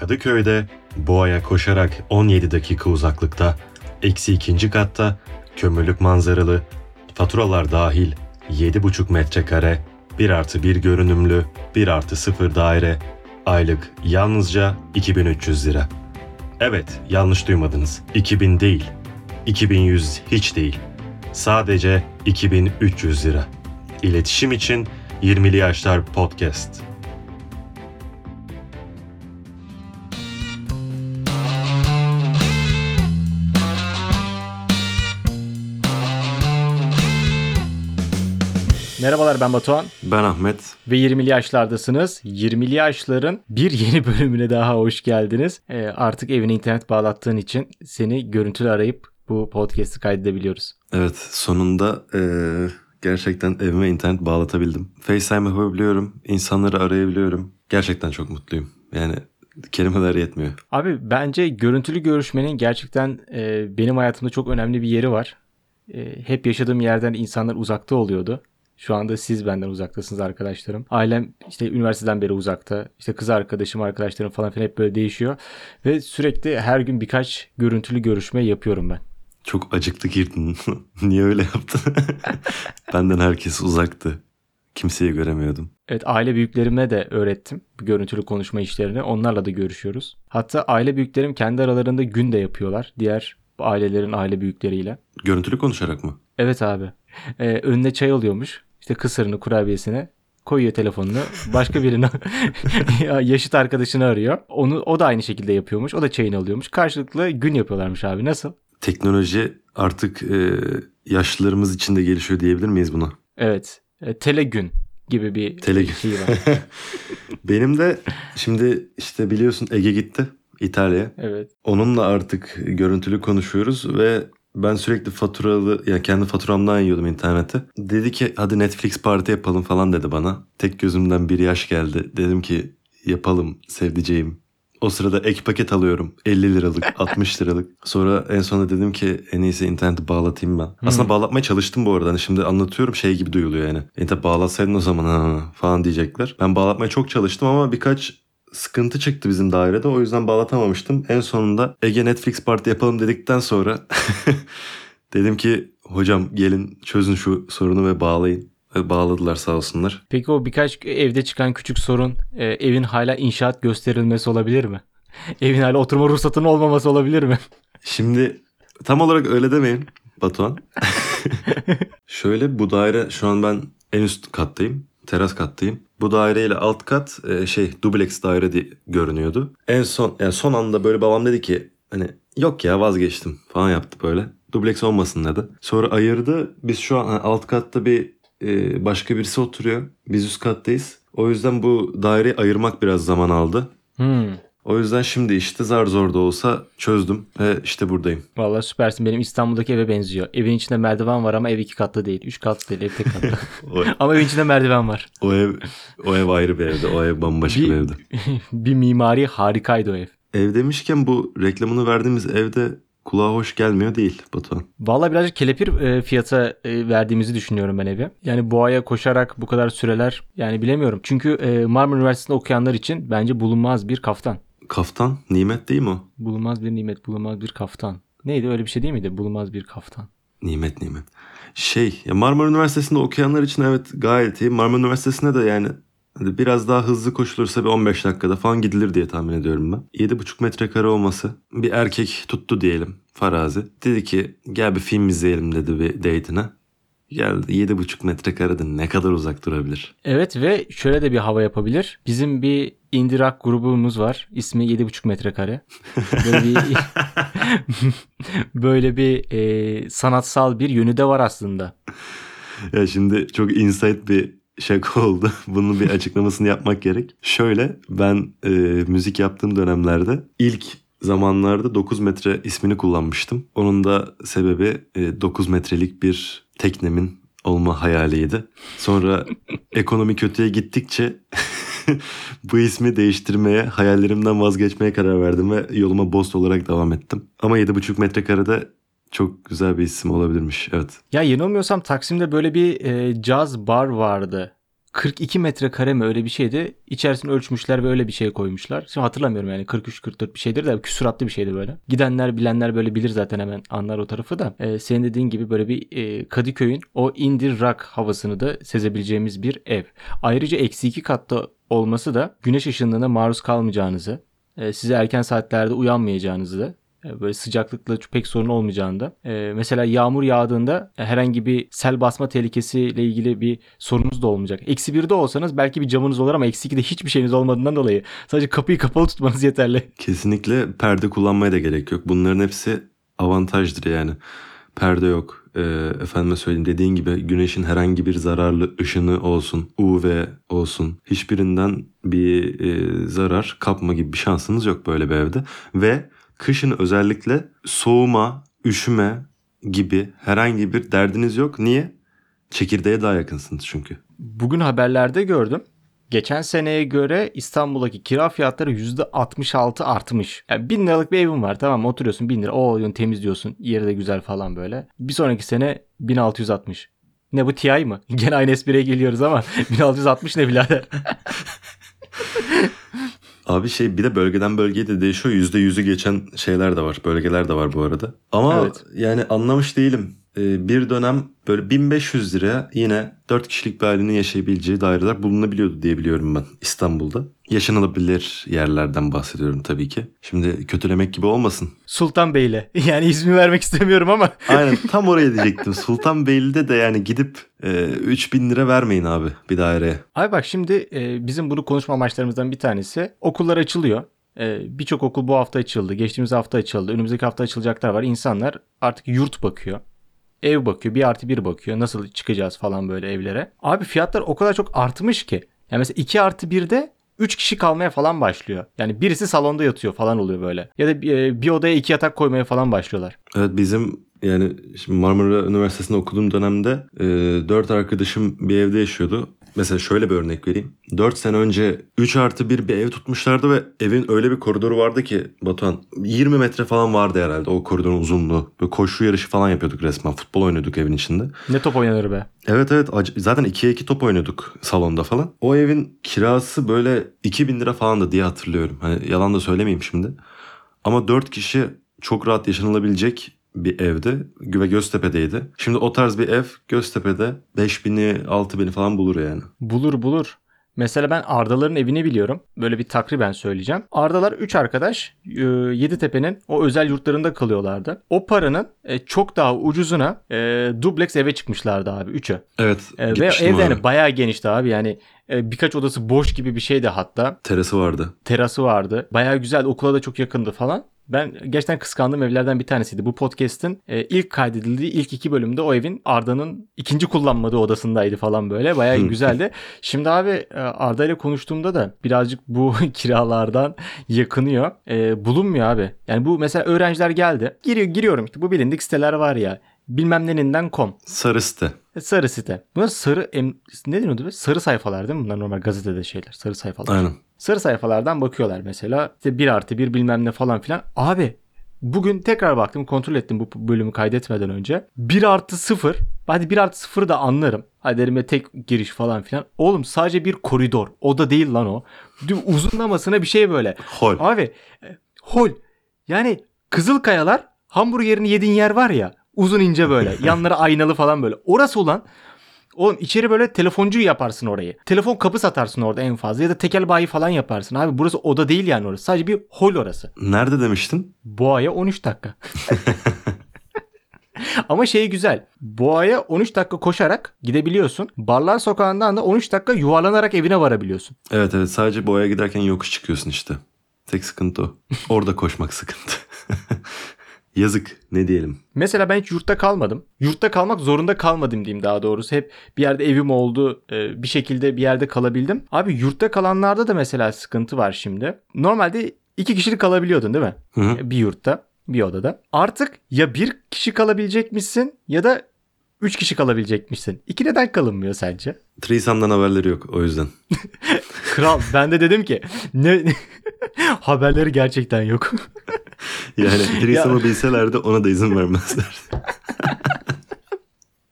Kadıköy'de Boğa'ya koşarak 17 dakika uzaklıkta, eksi ikinci katta, kömürlük manzaralı, faturalar dahil 7,5 metrekare, 1 artı 1 görünümlü, 1 artı 0 daire, aylık yalnızca 2300 lira. Evet, yanlış duymadınız. 2000 değil. 2100 hiç değil. Sadece 2300 lira. İletişim için 20'li yaşlar podcast. Merhabalar ben Batuhan Ben Ahmet. ve 20'li yaşlardasınız. 20'li yaşların bir yeni bölümüne daha hoş geldiniz. Ee, artık evine internet bağlattığın için seni görüntülü arayıp bu podcast'i kaydedebiliyoruz. Evet, sonunda eee, gerçekten evime internet bağlatabildim. FaceTime yapabiliyorum, insanları arayabiliyorum. Gerçekten çok mutluyum. Yani kelimeler yetmiyor. Abi bence görüntülü görüşmenin gerçekten e, benim hayatımda çok önemli bir yeri var. E, hep yaşadığım yerden insanlar uzakta oluyordu. Şu anda siz benden uzaktasınız arkadaşlarım. Ailem işte üniversiteden beri uzakta. İşte kız arkadaşım, arkadaşlarım falan filan hep böyle değişiyor. Ve sürekli her gün birkaç görüntülü görüşme yapıyorum ben. Çok acıklı girdin. Niye öyle yaptın? Benden herkes uzaktı. Kimseyi göremiyordum. Evet aile büyüklerime de öğrettim görüntülü konuşma işlerini. Onlarla da görüşüyoruz. Hatta aile büyüklerim kendi aralarında gün de yapıyorlar. Diğer ailelerin aile büyükleriyle. Görüntülü konuşarak mı? Evet abi. Ee, önüne çay oluyormuş. İşte kısırını, kurabiyesine koyuyor telefonunu. Başka birini ya yaşıt arkadaşını arıyor. Onu o da aynı şekilde yapıyormuş. O da çayını alıyormuş. Karşılıklı gün yapıyorlarmış abi. Nasıl? Teknoloji artık eee, yaşlılarımız için de gelişiyor diyebilir miyiz buna? Evet. E, telegün gibi bir Telegün. şey var. Benim de şimdi işte biliyorsun Ege gitti İtalya'ya. Evet. Onunla artık görüntülü konuşuyoruz ve ben sürekli faturalı yani kendi faturamdan yiyordum interneti. Dedi ki hadi Netflix parti yapalım falan dedi bana. Tek gözümden bir yaş geldi. Dedim ki yapalım sevdiceğim. O sırada ek paket alıyorum. 50 liralık, 60 liralık. Sonra en sonunda dedim ki en iyisi interneti bağlatayım ben. Aslında bağlatmaya çalıştım bu arada. Hani şimdi anlatıyorum şey gibi duyuluyor yani. İnternet bağlatsaydın o zaman ha, falan diyecekler. Ben bağlatmaya çok çalıştım ama birkaç sıkıntı çıktı bizim dairede. O yüzden bağlatamamıştım. En sonunda Ege Netflix parti yapalım dedikten sonra dedim ki hocam gelin çözün şu sorunu ve bağlayın. Ve bağladılar sağ olsunlar. Peki o birkaç evde çıkan küçük sorun e, evin hala inşaat gösterilmesi olabilir mi? Evin hala oturma ruhsatının olmaması olabilir mi? Şimdi tam olarak öyle demeyin Batuhan. Şöyle bu daire şu an ben en üst kattayım. Teras kattayım. Bu daireyle alt kat e, şey dubleks daire diye görünüyordu. En son yani son anda böyle babam dedi ki hani yok ya vazgeçtim falan yaptı böyle. Dubleks olmasın dedi. Sonra ayırdı. Biz şu an alt katta bir e, başka birisi oturuyor. Biz üst kattayız. O yüzden bu daireyi ayırmak biraz zaman aldı. Hmm. O yüzden şimdi işte zar zor da olsa çözdüm ve işte buradayım. Vallahi süpersin. Benim İstanbul'daki eve benziyor. Evin içinde merdiven var ama ev iki katlı değil. Üç katlı değil. Ev tek katlı. O, ama evin içinde merdiven var. o ev o ev ayrı bir evde. O ev bambaşka bir, Bir- evde. bir mimari harikaydı o ev. Ev demişken bu reklamını verdiğimiz evde kulağa hoş gelmiyor değil Batuhan. Vallahi birazcık kelepir e, fiyata e, verdiğimizi düşünüyorum ben evi. Yani boğaya koşarak bu kadar süreler yani bilemiyorum. Çünkü e, Marmara Üniversitesi'nde okuyanlar için bence bulunmaz bir kaftan. Kaftan nimet değil mi o? Bulunmaz bir nimet, bulunmaz bir kaftan. Neydi öyle bir şey değil miydi? Bulunmaz bir kaftan. Nimet nimet. Şey ya Marmara Üniversitesi'nde okuyanlar için evet gayet iyi. Marmara Üniversitesi'ne de yani hani biraz daha hızlı koşulursa bir 15 dakikada falan gidilir diye tahmin ediyorum ben. 7,5 metrekare olması bir erkek tuttu diyelim farazi. Dedi ki gel bir film izleyelim dedi bir date'ine. Geldi 7,5 metrekarede ne kadar uzak durabilir? Evet ve şöyle de bir hava yapabilir. Bizim bir indie rock grubumuz var. İsmi 7,5 metrekare. Böyle bir böyle bir e, sanatsal bir yönü de var aslında. Ya şimdi çok insight bir şaka oldu. Bunun bir açıklamasını yapmak gerek. Şöyle ben e, müzik yaptığım dönemlerde ilk zamanlarda 9 metre ismini kullanmıştım. Onun da sebebi e, 9 metrelik bir teknemin olma hayaliydi. Sonra ekonomi kötüye gittikçe bu ismi değiştirmeye, hayallerimden vazgeçmeye karar verdim ve yoluma Bost olarak devam ettim. Ama 7,5 metrekarede çok güzel bir isim olabilirmiş. Evet. Ya yanılmıyorsam Taksim'de böyle bir e, caz bar vardı. 42 metrekare mi öyle bir şeydi. İçerisini ölçmüşler ve öyle bir şey koymuşlar. Şimdi hatırlamıyorum yani 43-44 bir şeydir de küsuratlı bir şeydi böyle. Gidenler bilenler böyle bilir zaten hemen anlar o tarafı da. Ee, senin dediğin gibi böyle bir e, Kadıköy'ün o indie rock havasını da sezebileceğimiz bir ev. Ayrıca eksi iki katta olması da güneş ışınlarına maruz kalmayacağınızı, e, size erken saatlerde uyanmayacağınızı da böyle sıcaklıkla pek sorun olmayacağını da. E, mesela yağmur yağdığında e, herhangi bir sel basma tehlikesiyle ilgili bir sorunuz da olmayacak. Eksi birde olsanız belki bir camınız olur ama eksi ikide hiçbir şeyiniz olmadığından dolayı sadece kapıyı kapalı tutmanız yeterli. Kesinlikle perde kullanmaya da gerek yok. Bunların hepsi avantajdır yani. Perde yok. Ee, efendime söyleyeyim dediğin gibi güneşin herhangi bir zararlı ışını olsun, UV olsun. Hiçbirinden bir e, zarar kapma gibi bir şansınız yok böyle bir evde. Ve kışın özellikle soğuma, üşüme gibi herhangi bir derdiniz yok. Niye? Çekirdeğe daha yakınsınız çünkü. Bugün haberlerde gördüm. Geçen seneye göre İstanbul'daki kira fiyatları %66 artmış. Yani 1000 liralık bir evin var tamam? Oturuyorsun 1000 lira. O diyorsun temizliyorsun. Yeri de güzel falan böyle. Bir sonraki sene 1660. Ne bu TI mı? Gene aynı espriye geliyoruz ama 1660 ne birader? Abi şey bir de bölgeden bölgeye de değişiyor. Yüzde yüzü geçen şeyler de var. Bölgeler de var bu arada. Ama Evet. yani anlamış değilim. Ee, bir dönem böyle 1500 liraya yine 4 kişilik bir ailenin yaşayabileceği daireler bulunabiliyordu diye biliyorum ben İstanbul'da. Yaşanılabilir yerlerden bahsediyorum tabii ki. Şimdi kötülemek gibi olmasın. Sultanbeyli. Yani ismi vermek istemiyorum ama. Aynen tam oraya diyecektim. Sultanbeyli'de de yani gidip e, 3000 lira vermeyin abi bir daireye. Abi bak şimdi e, bizim bunu konuşma amaçlarımızdan bir tanesi okullar açılıyor. E, Birçok okul bu hafta açıldı. Geçtiğimiz hafta açıldı. Önümüzdeki hafta açılacaklar var. İnsanlar artık yurt bakıyor. Ev bakıyor. Bir artı bir bakıyor. Nasıl çıkacağız falan böyle evlere. Abi fiyatlar o kadar çok artmış ki. Yani mesela 2 artı 1'de 3 kişi kalmaya falan başlıyor. Yani birisi salonda yatıyor falan oluyor böyle. Ya da e, bir odaya iki yatak koymaya falan başlıyorlar. Evet bizim yani şimdi Marmara Üniversitesi'nde okuduğum dönemde e, 4 arkadaşım bir evde yaşıyordu. Mesela şöyle bir örnek vereyim. 4 sene önce 3 artı 1 bir ev tutmuşlardı ve evin öyle bir koridoru vardı ki Batuhan 20 metre falan vardı herhalde o koridorun uzunluğu. Böyle koşu yarışı falan yapıyorduk resmen. Futbol oynuyorduk evin içinde. Ne top oynanır be. Evet evet zaten 2'ye 2 top oynuyorduk salonda falan. O evin kirası böyle 2000 lira falandı diye hatırlıyorum. Hani yalan da söylemeyeyim şimdi. Ama 4 kişi çok rahat yaşanılabilecek bir evde ve Göztepe'deydi. Şimdi o tarz bir ev Göztepe'de 5000'i 6000'i falan bulur yani. Bulur bulur. Mesela ben Ardaların evini biliyorum. Böyle bir takriben söyleyeceğim. Ardalar 3 arkadaş e, Yeditepe'nin o özel yurtlarında kalıyorlardı. O paranın e, çok daha ucuzuna e, dubleks eve çıkmışlardı abi 3'ü. Evet E, ve ev yani bayağı genişti abi yani e, birkaç odası boş gibi bir şeydi hatta. Terası vardı. Terası vardı. Bayağı güzel okula da çok yakındı falan. Ben gerçekten kıskandığım evlerden bir tanesiydi. Bu podcast'in e, ilk kaydedildiği ilk iki bölümde o evin Arda'nın ikinci kullanmadığı odasındaydı falan böyle. Bayağı güzeldi. Şimdi abi e, Arda ile konuştuğumda da birazcık bu kiralardan yakınıyor. E, bulunmuyor abi. Yani bu mesela öğrenciler geldi. Giriyor, giriyorum işte bu bilindik siteler var ya. Bilmem neninden com. Sarı site. Sarı site. Bunlar sarı em, ne deniyordu? be? Sarı sayfalar değil mi? Bunlar normal gazetede şeyler. Sarı sayfalar. Aynen. Sarı sayfalardan bakıyorlar mesela. İşte 1 artı 1 bilmem ne falan filan. Abi bugün tekrar baktım kontrol ettim bu bölümü kaydetmeden önce. 1 artı 0. Hadi 1 artı 0'ı da anlarım. Hadi elime tek giriş falan filan. Oğlum sadece bir koridor. O da değil lan o. Uzunlamasına bir şey böyle. Hol. Abi e, hol. Yani Kızılkayalar hamburgerini yediğin yer var ya. Uzun ince böyle. Yanları aynalı falan böyle. Orası olan Oğlum içeri böyle telefoncu yaparsın orayı. Telefon kapı satarsın orada en fazla. Ya da tekel bayi falan yaparsın. Abi burası oda değil yani orası. Sadece bir hol orası. Nerede demiştin? Boğa'ya 13 dakika. Ama şey güzel. Boğa'ya 13 dakika koşarak gidebiliyorsun. Barlar sokağından da 13 dakika yuvarlanarak evine varabiliyorsun. Evet evet sadece boğaya giderken yokuş çıkıyorsun işte. Tek sıkıntı o. Orada koşmak sıkıntı. Yazık ne diyelim. Mesela ben hiç yurtta kalmadım. Yurtta kalmak zorunda kalmadım diyeyim daha doğrusu. Hep bir yerde evim oldu. e, Bir şekilde bir yerde kalabildim. Abi yurtta kalanlarda da mesela sıkıntı var şimdi. Normalde iki kişilik kalabiliyordun değil mi? Hı hı. Bir yurtta, bir odada. Artık ya bir kişi kalabilecekmişsin ya da üç kişi kalabilecekmişsin. İki neden kalınmıyor sence? Threesome'dan haberleri yok o yüzden. Kral ben de dedim ki ne haberleri gerçekten yok. Yani threesome'ı bilselerdi ona da izin vermezler.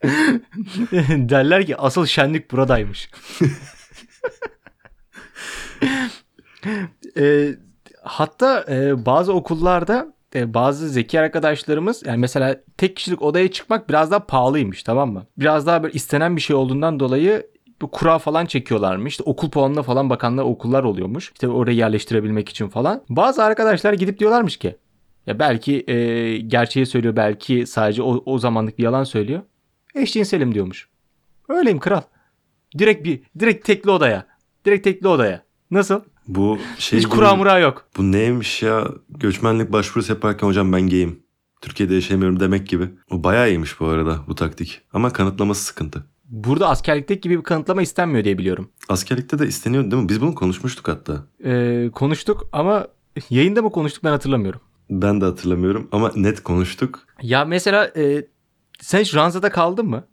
Derler ki asıl şenlik buradaymış. E, hatta e, bazı okullarda e, bazı zeki arkadaşlarımız yani mesela tek kişilik odaya çıkmak biraz daha pahalıymış tamam mı? Biraz daha böyle istenen bir şey olduğundan dolayı bu kura falan çekiyorlarmış. İşte okul puanına falan bakanlar okullar oluyormuş. İşte oraya yerleştirebilmek için falan. Bazı arkadaşlar gidip diyorlarmış ki ya belki e, gerçeği söylüyor belki sadece o, o zamanlık bir yalan söylüyor. Eşcinselim diyormuş. Öyleyim kral. Direkt bir direkt tekli odaya. Direkt tekli odaya. Nasıl? Bu şey Hiç gibi- kura mura yok. Bu neymiş ya? Göçmenlik başvurusu yaparken hocam ben gayim. Türkiye'de yaşayamıyorum demek gibi. O bayağı iyiymiş bu arada bu taktik. Ama kanıtlaması sıkıntı. Burada askerlikteki gibi bir kanıtlama istenmiyor diye biliyorum. Askerlikte de isteniyor değil mi? Biz bunu konuşmuştuk hatta. Ee, konuştuk ama yayında mı konuştuk ben hatırlamıyorum. Ben de hatırlamıyorum ama net konuştuk. Ya mesela e, sen hiç ranzada kaldın mı?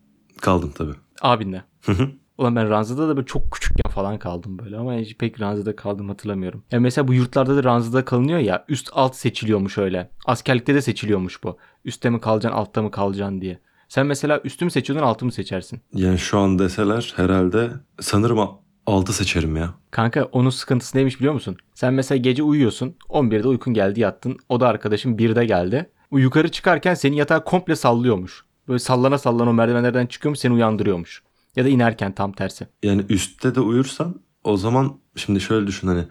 Kaldım tabii. Abinle. Ulan ben ranzada da böyle çok küçükken falan kaldım böyle ama hiç pek ranzada kaldım hatırlamıyorum. Ya mesela bu yurtlarda da ranzada kalınıyor ya üst alt seçiliyormuş öyle. Askerlikte de seçiliyormuş bu. Üstte mi kalacaksın altta mı kalacaksın diye. Sen mesela üstü mü seçiyordun altı mı seçersin? yani şu an deseler herhalde sanırım 6 seçerim ya. Kanka onun sıkıntısı neymiş biliyor musun? Sen mesela gece uyuyorsun. 11'de uykun geldi yattın. O da arkadaşın 1'de geldi. O yukarı çıkarken senin yatağı komple sallıyormuş. Böyle sallana sallana o merdivenlerden çıkıyormuş seni uyandırıyormuş. Ya da inerken tam tersi. Yani üstte de uyursan o zaman şimdi şöyle düşün hani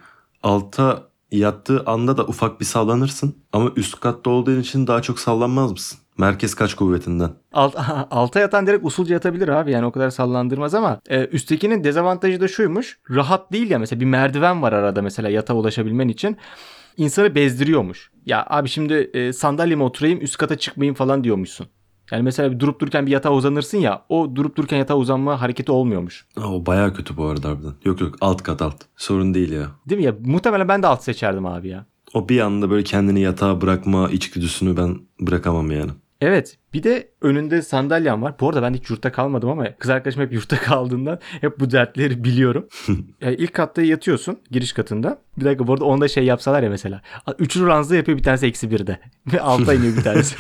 alta yattığı anda da ufak bir sallanırsın ama üst katta olduğun için daha çok sallanmaz mısın? Merkez kaç kuvvetinden. Alt, alta yatan direkt usulca yatabilir abi yani o kadar sallandırmaz ama e, üsttekinin dezavantajı da şuymuş. Rahat değil ya mesela bir merdiven var arada mesela yatağa ulaşabilmen için. insanı bezdiriyormuş. Ya abi şimdi e, sandalyeme oturayım üst kata çıkmayayım falan diyormuşsun. Yani mesela durup dururken bir yatağa uzanırsın ya o durup dururken yatağa uzanma hareketi olmuyormuş. O baya kötü bu arada harbiden. Yok yok alt kat alt. Sorun değil ya. Değil mi ya? Muhtemelen ben de alt seçerdim abi ya. O bir anda böyle kendini yatağa bırakma içgüdüsünü ben bırakamam yani. Evet bir de önünde sandalyem var. Bu arada ben hiç yurtta kalmadım ama kız arkadaşım hep yurtta kaldığından hep bu dertleri biliyorum. yani ilk katta yatıyorsun giriş katında. Bir dakika bu arada onda şey yapsalar ya mesela. Üçlü ranzada yapıyor bir tanesi eksi birde. Ve alta iniyor bir tanesi.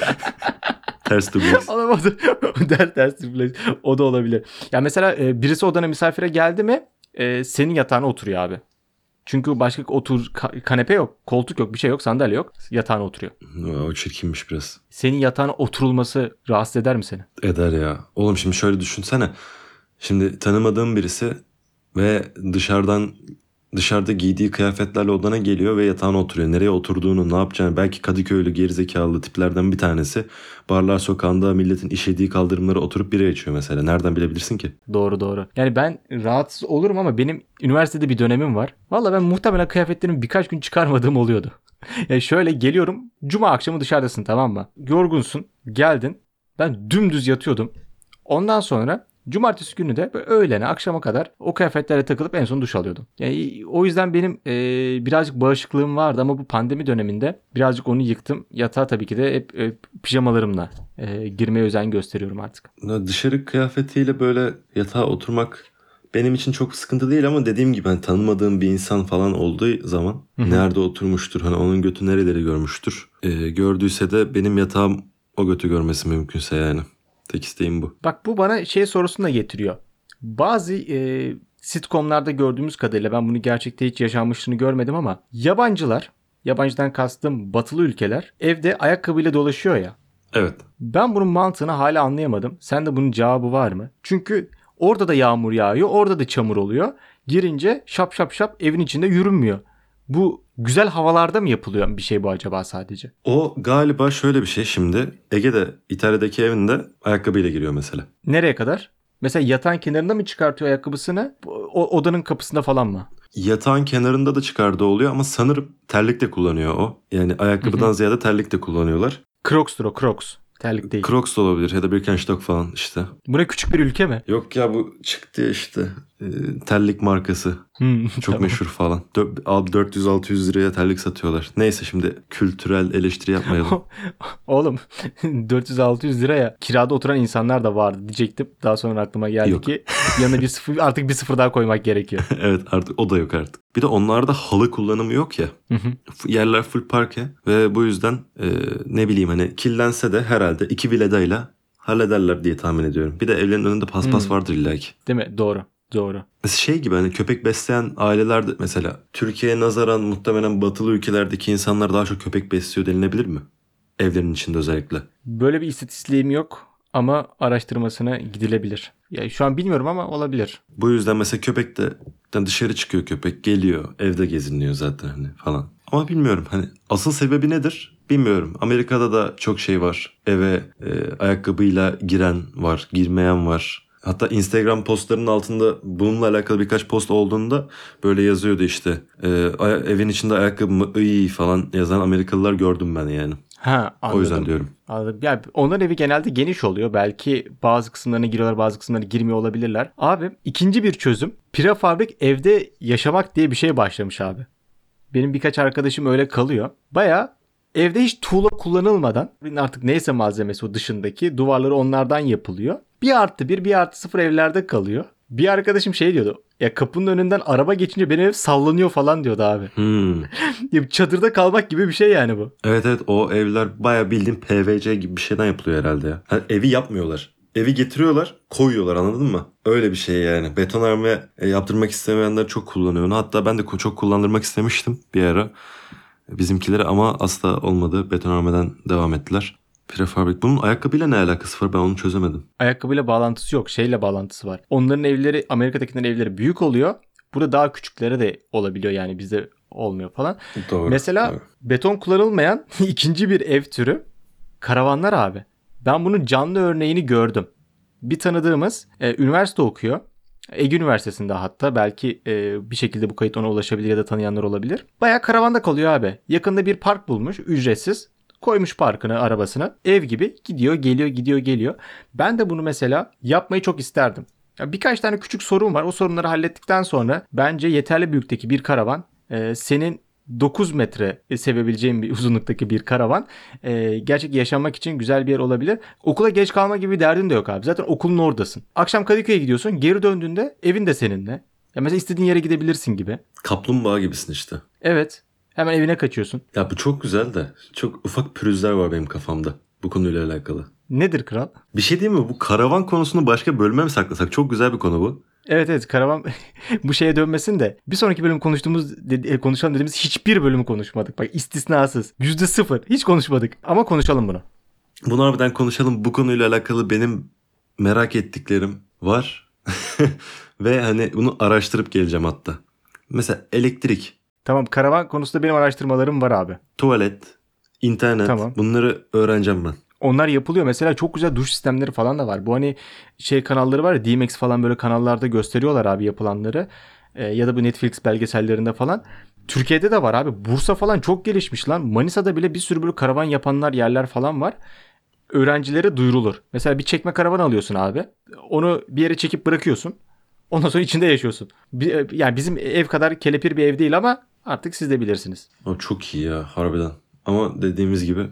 Ters dubleks. Oğlum o da o der ters dubleks. O da olabilir. Ya mesela e, birisi odana misafire geldi mi e, senin yatağına oturuyor abi. Çünkü başka otur ka- kanepe yok, koltuk yok, bir şey yok, sandalye yok. Yatağına oturuyor. O çirkinmiş biraz. Senin yatağına oturulması rahatsız eder mi seni? Eder ya. Oğlum şimdi şöyle düşünsene. Şimdi tanımadığım birisi ve dışarıdan dışarıda giydiği kıyafetlerle odana geliyor ve yatağına oturuyor. Nereye oturduğunu, ne yapacağını belki Kadıköylü gerizekalı tiplerden bir tanesi Barlar Sokağı'nda milletin işediği kaldırımlara oturup bira içiyor mesela. Nereden bilebilirsin ki? Doğru doğru. Yani ben rahatsız olurum ama benim üniversitede bir dönemim var. Valla ben muhtemelen kıyafetlerimi birkaç gün çıkarmadığım oluyordu. yani şöyle geliyorum. Cuma akşamı dışarıdasın tamam mı? Yorgunsun. Geldin. Ben dümdüz yatıyordum. Ondan sonra Cumartesi günü de böyle öğlene akşama kadar o kıyafetlere takılıp en son duş alıyordum. Yani o yüzden benim e, birazcık bağışıklığım vardı ama bu pandemi döneminde birazcık onu yıktım. Yatağa tabii ki de hep e, pijamalarımla e, girmeye özen gösteriyorum artık. Dışarı kıyafetiyle böyle yatağa oturmak benim için çok sıkıntı değil ama dediğim gibi hani tanımadığım bir insan falan olduğu zaman Hı hı. nerede oturmuştur hani onun götü nereleri görmüştür. Ee, gördüyse de benim yatağım o götü görmesi mümkünse yani. Tek isteğim bu. Bak bu bana şey sorusunu da getiriyor. Bazı e, sitcomlarda gördüğümüz kadarıyla ben bunu gerçekte hiç yaşanmışlığını görmedim ama yabancılar, yabancıdan kastım batılı ülkeler evde ayakkabıyla dolaşıyor ya. Evet. Ben bunun mantığını hala anlayamadım. Sen de bunun cevabı var mı? Çünkü orada da yağmur yağıyor, orada da çamur oluyor. Girince şap şap şap evin içinde yürünmüyor. Bu güzel havalarda mı yapılıyor bir şey bu acaba sadece? O galiba şöyle bir şey şimdi. Ege'de İtalya'daki evinde ayakkabıyla giriyor mesela. Nereye kadar? Mesela yatağın kenarında mı çıkartıyor ayakkabısını? O, odanın kapısında falan mı? Yatağın kenarında da çıkardığı oluyor ama sanırım terlik de kullanıyor o. Yani ayakkabıdan ziyade terlik de kullanıyorlar. Crocs'tur o Crocs. Terlik değil. Crocs olabilir ya da Birkenstock falan işte. Bu ne küçük bir ülke mi? Yok ya bu çıktı işte. Ee, terlik markası. Hmm, Çok tamam. meşhur falan. Dö- abi 400-600 liraya terlik satıyorlar. Neyse şimdi kültürel eleştiri yapmayalım. Oğlum 400-600 liraya kirada oturan insanlar da vardı diyecektim. Daha sonra aklıma geldi Yok. ki yanına bir sıfır artık bir sıfır daha koymak gerekiyor. evet artık o da yok artık. Bir de onlarda halı kullanımı yok ya. Hı hı. F- Yerler full parke ve bu yüzden e, ne bileyim hani kirlense de herhalde iki viledayla hallederler diye tahmin ediyorum. Bir de evlerin önünde paspas Hmm. vardır illaki. Değil mi? Doğru. Doğru. Mesela şey gibi hani köpek besleyen ailelerde mesela Türkiye'ye nazaran muhtemelen batılı ülkelerdeki insanlar daha çok köpek besliyor denilebilir mi? Evlerin içinde özellikle. Böyle bir istatistiğim yok ama araştırmasına gidilebilir. Ya şu an bilmiyorum ama olabilir. Bu yüzden mesela köpek de yani dışarı çıkıyor köpek geliyor evde geziniyor zaten hani falan. Ama bilmiyorum hani asıl sebebi nedir bilmiyorum. Amerika'da da çok şey var. Eve e, ayakkabıyla giren var, girmeyen var. Hatta Instagram postlarının altında bununla alakalı birkaç post olduğunda böyle yazıyordu işte. E, evin içinde ayakkabı mı iyi falan yazan Amerikalılar gördüm ben yani. Ha anladım. O yüzden diyorum. Anladım. Yani onların evi genelde geniş oluyor. Belki bazı kısımlarına giriyorlar bazı kısımlarına girmiyor olabilirler. Abi ikinci bir çözüm. Prefabrik evde yaşamak diye bir şey başlamış abi. Benim birkaç arkadaşım öyle kalıyor. Baya evde hiç tuğla kullanılmadan artık neyse malzemesi o dışındaki duvarları onlardan yapılıyor. Bir artı bir bir artı sıfır evlerde kalıyor. Bir arkadaşım şey diyordu. Ya kapının önünden araba geçince benim ev sallanıyor falan diyordu abi. Hmm. Çadırda kalmak gibi bir şey yani bu. Evet evet o evler baya bildiğin PVC gibi bir şeyden yapılıyor herhalde ya. Ha, evi yapmıyorlar. Evi getiriyorlar koyuyorlar anladın mı? Öyle bir şey yani. Betonarme e, yaptırmak istemeyenler çok kullanıyor. Hatta ben de çok kullandırmak istemiştim bir ara. Bizimkileri ama asla olmadı. Betonarmeden devam ettiler. Prefabrik. Bunun ayakkabıyla ne alakası var ben onu çözemedim. Ayakkabıyla bağlantısı yok. Şeyle bağlantısı var. Onların evleri Amerika'dakilerin evleri büyük oluyor. Burada daha küçükleri de olabiliyor yani bizde olmuyor falan. Doğru. Mesela doğru. beton kullanılmayan ikinci bir ev türü karavanlar abi. Ben bunun canlı örneğini gördüm. Bir tanıdığımız e, üniversite okuyor. Ege Üniversitesi'nde hatta belki e, bir şekilde bu kayıt ona ulaşabilir ya da tanıyanlar olabilir. Baya karavanda kalıyor abi. Yakında bir park bulmuş ücretsiz. Koymuş parkını arabasına ev gibi gidiyor geliyor gidiyor geliyor. Ben de bunu mesela yapmayı çok isterdim. Ya birkaç tane küçük sorun var. O sorunları hallettikten sonra bence yeterli büyüklükteki bir karavan e, senin 9 metre sevebileceğin bir uzunluktaki bir karavan e, gerçek yaşanmak için güzel bir yer olabilir. Okula geç kalma gibi bir derdin de yok abi. Zaten okulun oradasın. Akşam Kadıköy'e gidiyorsun. Geri döndüğünde evin de seninle. Ya mesela istediğin yere gidebilirsin gibi. Kaplumbağa gibisin işte. Evet. Hemen evine kaçıyorsun. Ya bu çok güzel de çok ufak pürüzler var benim kafamda bu konuyla alakalı. Nedir kral? Bir şey değil mi? Bu karavan konusunu başka bölüme mi saklasak? Çok güzel bir konu bu. Evet evet karavan bu şeye dönmesin de bir sonraki bölüm konuştuğumuz dedi- e, konuşalım dediğimiz hiçbir bölümü konuşmadık. Bak istisnasız. Yüzde sıfır. Hiç konuşmadık. Ama konuşalım bunu. Bunu harbiden konuşalım. Bu konuyla alakalı benim merak ettiklerim var. Ve hani bunu araştırıp geleceğim hatta. Mesela elektrik, Tamam karavan konusunda benim araştırmalarım var abi. tuvalet, internet Tamam. bunları öğreneceğim ben. Onlar yapılıyor. Mesela çok güzel duş sistemleri falan da var. Bu hani şey kanalları var ya DMX falan böyle kanallarda gösteriyorlar abi yapılanları. Ee, ya da bu Netflix belgesellerinde falan. Türkiye'de de var abi. Bursa falan çok gelişmiş lan. Manisa'da bile bir sürü böyle karavan yapanlar yerler falan var. Öğrencilere duyurulur. Mesela bir çekme karavan alıyorsun abi. Onu bir yere çekip bırakıyorsun. Ondan sonra içinde yaşıyorsun. Bir- Yani bizim ev kadar kelepir bir ev değil ama artık siz de bilirsiniz. O çok iyi ya harbiden. Ama dediğimiz gibi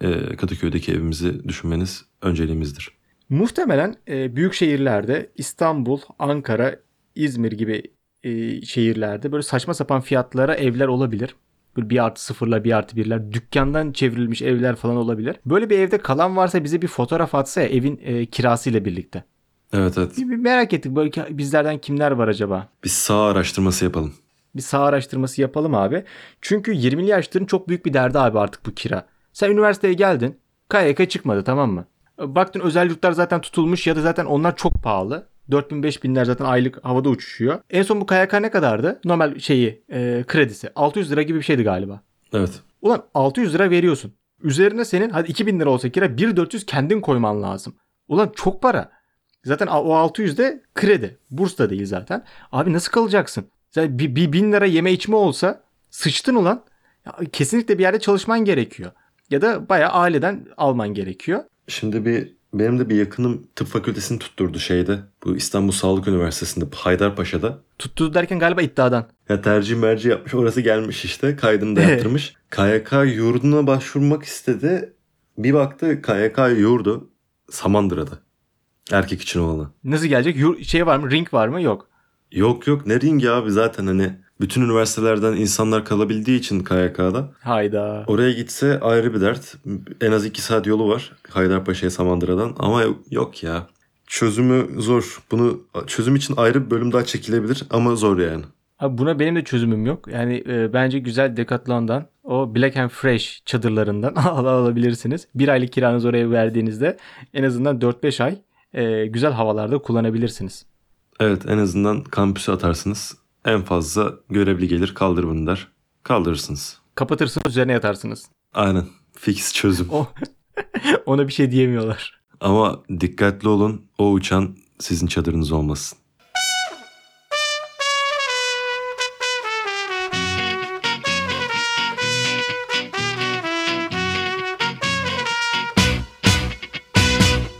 e, Kadıköy'deki evimizi düşünmeniz önceliğimizdir. Muhtemelen e, büyük şehirlerde İstanbul, Ankara, İzmir gibi e, şehirlerde böyle saçma sapan fiyatlara evler olabilir. Böyle bir artı sıfırlar, bir artı birler, dükkandan çevrilmiş evler falan olabilir. Böyle bir evde kalan varsa bize bir fotoğraf atsa ya evin e, kirasıyla birlikte. Evet evet. Bir, bir merak ettik böyle bizlerden kimler var acaba? Bir sağ araştırması yapalım. Bir sağ araştırması yapalım abi. Çünkü 20'li yaşların çok büyük bir derdi abi artık bu kira. Sen üniversiteye geldin. KYK çıkmadı tamam mı? Baktın özel yurtlar zaten tutulmuş ya da zaten onlar çok pahalı. 4000 5000'ler zaten aylık havada uçuşuyor. En son bu KYK ne kadardı? Normal şeyi e, kredisi. 600 lira gibi bir şeydi galiba. Evet. Ulan 600 lira veriyorsun. Üzerine senin hadi 2000 lira olsa kira 1400 kendin koyman lazım. Ulan çok para. Zaten o 600 de kredi. Burs da değil zaten. Abi nasıl kalacaksın? Zaten bir, bir bin lira yeme içme olsa sıçtın ulan. Ya, kesinlikle bir yerde çalışman gerekiyor. Ya da bayağı aileden alman gerekiyor. Şimdi bir benim de bir yakınım tıp fakültesini tutturdu şeyde. Bu İstanbul Sağlık Üniversitesi'nde Haydarpaşa'da. Tuttu derken galiba iddiadan. Ya tercih merci yapmış orası gelmiş işte kaydını da yaptırmış. KYK yurduna başvurmak istedi. Bir baktı KYK yurdu Samandıra'da. Erkek için olanı. Nasıl gelecek? Yur- şey var mı? Ring var mı? Yok. Yok yok ne ringi abi zaten hani bütün üniversitelerden insanlar kalabildiği için KYK'da. Hayda. Oraya gitse ayrı bir dert. En az iki saat yolu var Haydarpaşa'ya Samandıra'dan ama yok ya. çözümü zor. Bunu çözüm için ayrı bir bölüm daha çekilebilir ama zor yani. Abi buna benim de çözümüm yok. Yani e, bence güzel Decathlon'dan o Black and Fresh çadırlarından al alabilirsiniz. Bir aylık kiranızı oraya verdiğinizde en azından 4-5 ay e, güzel havalarda kullanabilirsiniz. Evet en azından kampüse atarsınız. En fazla görevli gelir kaldır bunu der. Kaldırırsınız. Kapatırsınız üzerine yatarsınız. Aynen. Fix çözüm. O ona bir şey diyemiyorlar. Ama dikkatli olun o uçan sizin çadırınız olmasın.